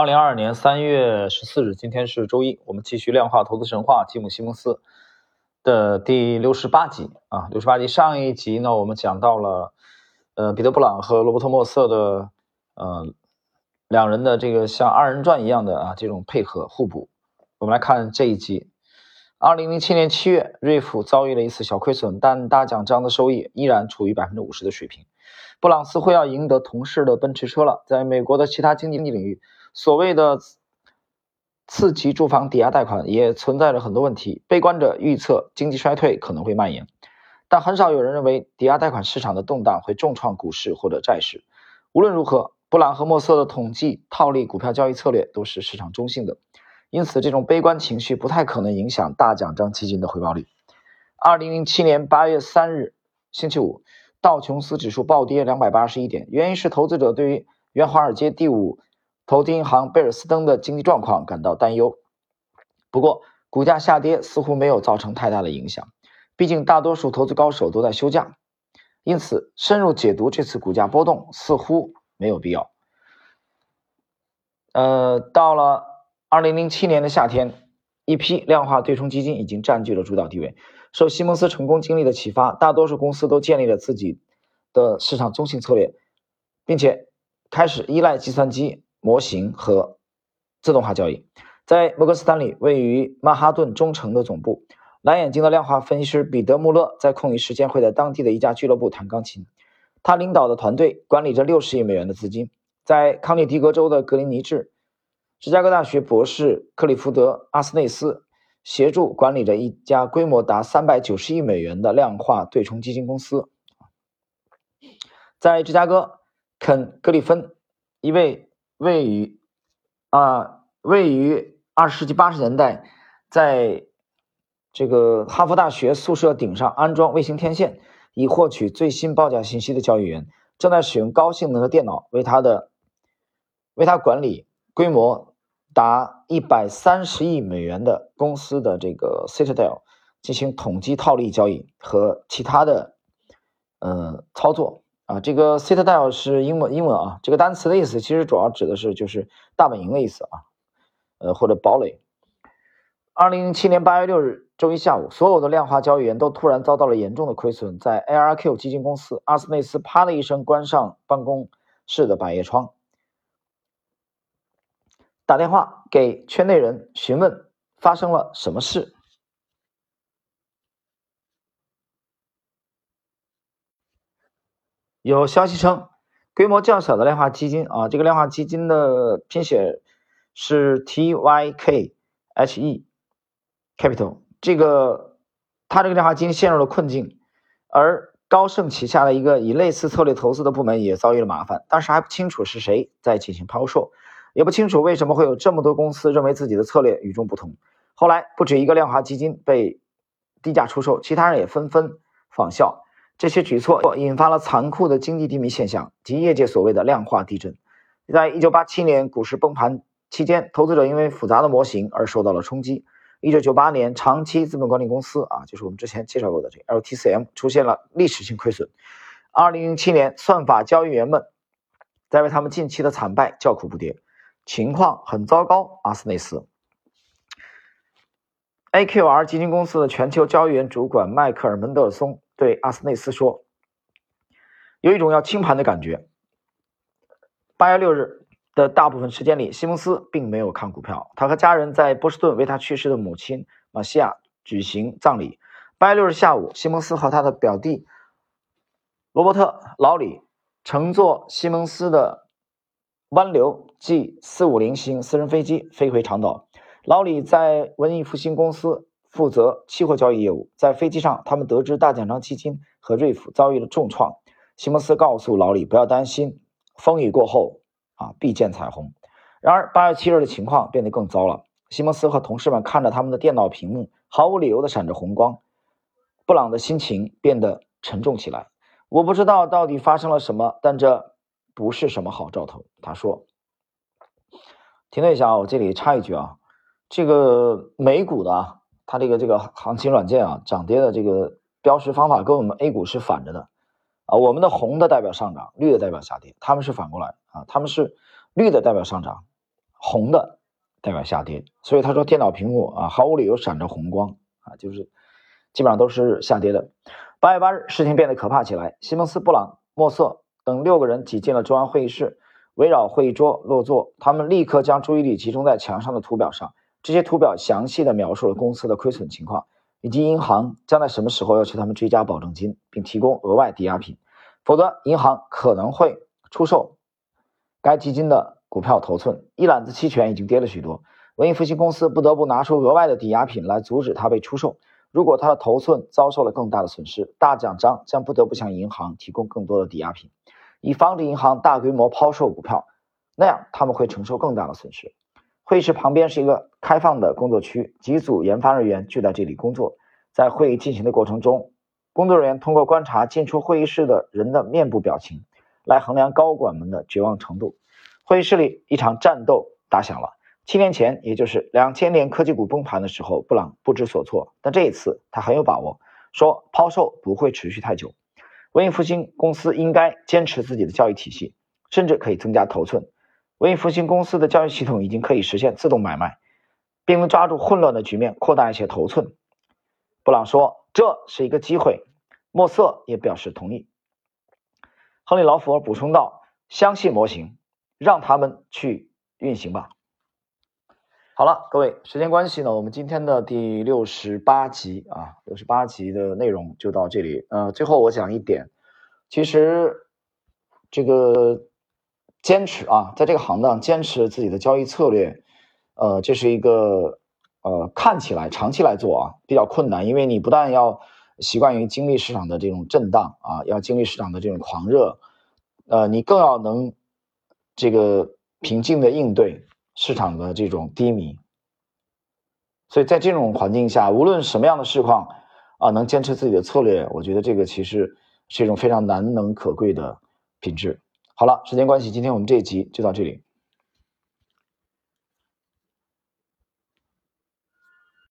二零二二年三月十四日，今天是周一，我们继续量化投资神话吉姆·西蒙斯的第六十八集啊，六十八集。上一集呢，我们讲到了呃彼得·布朗和罗伯特·莫瑟的呃两人的这个像二人转一样的啊这种配合互补。我们来看这一集。二零零七年七月，瑞福遭遇了一次小亏损，但大奖章的收益依然处于百分之五十的水平。布朗似乎要赢得同事的奔驰车了。在美国的其他经济领域。所谓的次级住房抵押贷款也存在着很多问题。悲观者预测经济衰退可能会蔓延，但很少有人认为抵押贷款市场的动荡会重创股市或者债市。无论如何，布朗和莫瑟的统计套利股票交易策略都是市场中性的，因此这种悲观情绪不太可能影响大奖章基金的回报率。二零零七年八月三日，星期五，道琼斯指数暴跌两百八十一点，原因是投资者对于原华尔街第五。投资银行贝尔斯登的经济状况感到担忧，不过股价下跌似乎没有造成太大的影响，毕竟大多数投资高手都在休假，因此深入解读这次股价波动似乎没有必要。呃，到了二零零七年的夏天，一批量化对冲基金已经占据了主导地位。受西蒙斯成功经历的启发，大多数公司都建立了自己的市场中性策略，并且开始依赖计算机。模型和自动化交易，在摩根斯坦利位于曼哈顿中城的总部，蓝眼睛的量化分析师彼得·穆勒在空余时间会在当地的一家俱乐部弹钢琴。他领导的团队管理着六十亿美元的资金，在康涅狄格州的格林尼治，芝加哥大学博士克里福德·阿斯内斯协助管理着一家规模达三百九十亿美元的量化对冲基金公司。在芝加哥，肯·格里芬一位。位于啊，位于二十世纪八十年代，在这个哈佛大学宿舍顶上安装卫星天线，以获取最新报价信息的交易员，正在使用高性能的电脑为他的为他管理规模达一百三十亿美元的公司的这个 Citadel 进行统计套利交易和其他的呃操作。啊，这个 citadel 是英文英文啊，这个单词的意思其实主要指的是就是大本营的意思啊，呃或者堡垒。二零零七年八月六日周一下午，所有的量化交易员都突然遭到了严重的亏损。在 ARQ 基金公司，阿斯内斯啪的一声关上办公室的百叶窗，打电话给圈内人询问发生了什么事。有消息称，规模较小的量化基金啊，这个量化基金的拼写是 T Y K H E Capital，这个它这个量化基金陷入了困境，而高盛旗下的一个以类似策略投资的部门也遭遇了麻烦，当时还不清楚是谁在进行抛售，也不清楚为什么会有这么多公司认为自己的策略与众不同。后来不止一个量化基金被低价出售，其他人也纷纷仿效。这些举措引发了残酷的经济低迷现象及业界所谓的量化地震。在一九八七年股市崩盘期间，投资者因为复杂的模型而受到了冲击。一九九八年，长期资本管理公司啊，就是我们之前介绍过的这 LTCM 出现了历史性亏损。二零零七年，算法交易员们在为他们近期的惨败叫苦不迭，情况很糟糕。阿斯内斯 AQR 基金公司的全球交易员主管迈克尔·门德尔松。对阿斯内斯说：“有一种要清盘的感觉。”八月六日的大部分时间里，西蒙斯并没有看股票。他和家人在波士顿为他去世的母亲马西亚举行葬礼。八月六日下午，西蒙斯和他的表弟罗伯特·老李乘坐西蒙斯的湾流 G 四五零型私人飞机飞回长岛。老李在文艺复兴公司。负责期货交易业务，在飞机上，他们得知大奖章基金和瑞福遭遇了重创。西蒙斯告诉老李不要担心，风雨过后啊必见彩虹。然而八月七日的情况变得更糟了。西蒙斯和同事们看着他们的电脑屏幕，毫无理由的闪着红光。布朗的心情变得沉重起来。我不知道到底发生了什么，但这不是什么好兆头。他说：“停顿一下啊，我这里插一句啊，这个美股的。”它这个这个行情软件啊，涨跌的这个标识方法跟我们 A 股是反着的啊。我们的红的代表上涨，绿的代表下跌，他们是反过来啊，他们是绿的代表上涨红的代表下跌，所以他说电脑屏幕啊毫无理由闪着红光啊，就是基本上都是下跌的。八月八日，事情变得可怕起来，西蒙斯、布朗、莫瑟等六个人挤进了中央会议室，围绕会议桌落座，他们立刻将注意力集中在墙上的图表上，这些图表详细的描述了公司的亏损情况。以及银行将在什么时候要求他们追加保证金，并提供额外抵押品，否则银行可能会出售该基金的股票头寸。一揽子期权已经跌了许多，文艺复兴公司不得不拿出额外的抵押品来阻止它被出售。如果它的头寸遭受了更大的损失，大奖章将不得不向银行提供更多的抵押品，以防止银行大规模抛售股票，那样他们会承受更大的损失。会议室旁边是一个开放的工作区，几组研发人员就在这里工作。在会议进行的过程中，工作人员通过观察进出会议室的人的面部表情，来衡量高管们的绝望程度。会议室里，一场战斗打响了。七年前，也就是两千年科技股崩盘的时候，布朗不知所措，但这一次他很有把握，说抛售不会持续太久。文艺复兴公司应该坚持自己的教育体系，甚至可以增加头寸。文艺复兴公司的交易系统已经可以实现自动买卖，并能抓住混乱的局面，扩大一些头寸。布朗说：“这是一个机会。”莫瑟也表示同意。亨利·劳福尔补充道：“相信模型，让他们去运行吧。”好了，各位，时间关系呢，我们今天的第六十八集啊，六十八集的内容就到这里。呃，最后我讲一点，其实这个。坚持啊，在这个行当坚持自己的交易策略，呃，这是一个呃看起来长期来做啊比较困难，因为你不但要习惯于经历市场的这种震荡啊，要经历市场的这种狂热，呃，你更要能这个平静的应对市场的这种低迷。所以在这种环境下，无论什么样的市况啊，能坚持自己的策略，我觉得这个其实是一种非常难能可贵的品质。好了，时间关系，今天我们这一集就到这里。